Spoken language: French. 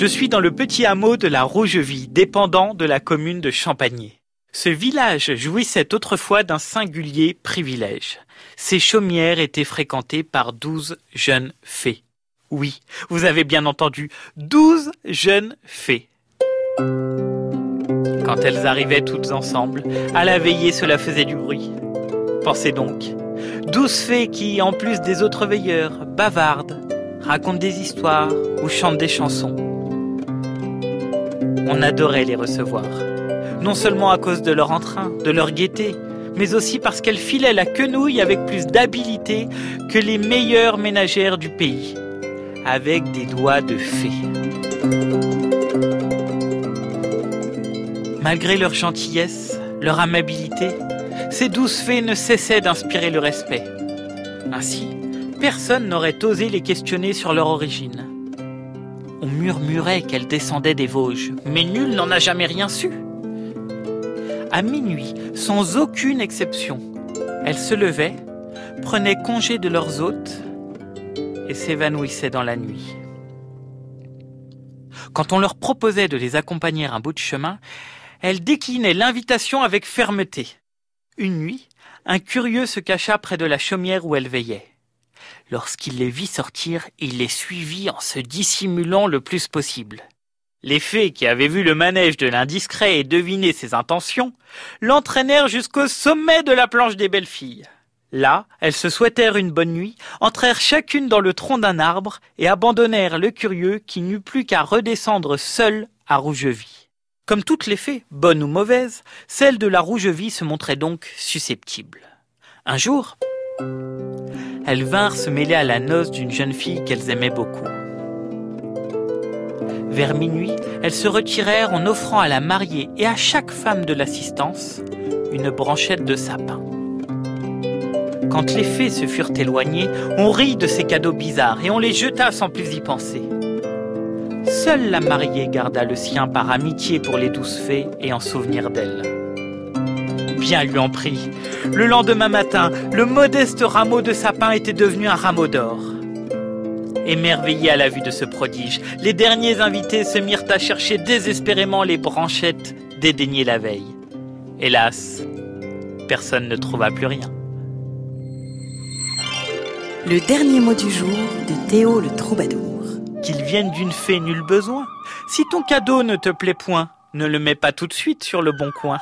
Je suis dans le petit hameau de la Rougevie, dépendant de la commune de Champagné. Ce village jouissait autrefois d'un singulier privilège. Ses chaumières étaient fréquentées par douze jeunes fées. Oui, vous avez bien entendu, douze jeunes fées. Quand elles arrivaient toutes ensemble, à la veillée cela faisait du bruit. Pensez donc, douze fées qui, en plus des autres veilleurs, bavardent, racontent des histoires ou chantent des chansons. On adorait les recevoir, non seulement à cause de leur entrain, de leur gaieté, mais aussi parce qu'elles filaient la quenouille avec plus d'habileté que les meilleures ménagères du pays, avec des doigts de fée. Malgré leur gentillesse, leur amabilité, ces douces fées ne cessaient d'inspirer le respect. Ainsi, personne n'aurait osé les questionner sur leur origine. On murmurait qu'elles descendaient des Vosges, mais nul n'en a jamais rien su. À minuit, sans aucune exception, elles se levaient, prenaient congé de leurs hôtes et s'évanouissaient dans la nuit. Quand on leur proposait de les accompagner un bout de chemin, elles déclinaient l'invitation avec fermeté. Une nuit, un curieux se cacha près de la chaumière où elles veillaient. Lorsqu'il les vit sortir, il les suivit en se dissimulant le plus possible. Les fées qui avaient vu le manège de l'indiscret et deviné ses intentions, l'entraînèrent jusqu'au sommet de la planche des belles filles. Là, elles se souhaitèrent une bonne nuit, entrèrent chacune dans le tronc d'un arbre et abandonnèrent le curieux qui n'eut plus qu'à redescendre seul à Rougevie. Comme toutes les fées, bonnes ou mauvaises, celle de la Rougevie se montrait donc susceptible. Un jour, elles vinrent se mêler à la noce d'une jeune fille qu'elles aimaient beaucoup. Vers minuit, elles se retirèrent en offrant à la mariée et à chaque femme de l'assistance une branchette de sapin. Quand les fées se furent éloignées, on rit de ces cadeaux bizarres et on les jeta sans plus y penser. Seule la mariée garda le sien par amitié pour les douces fées et en souvenir d'elles. Bien lui en prit. Le lendemain matin, le modeste rameau de sapin était devenu un rameau d'or. Émerveillés à la vue de ce prodige, les derniers invités se mirent à chercher désespérément les branchettes dédaignées la veille. Hélas, personne ne trouva plus rien. Le dernier mot du jour de Théo le troubadour. Qu'il vienne d'une fée, nul besoin. Si ton cadeau ne te plaît point, ne le mets pas tout de suite sur le bon coin.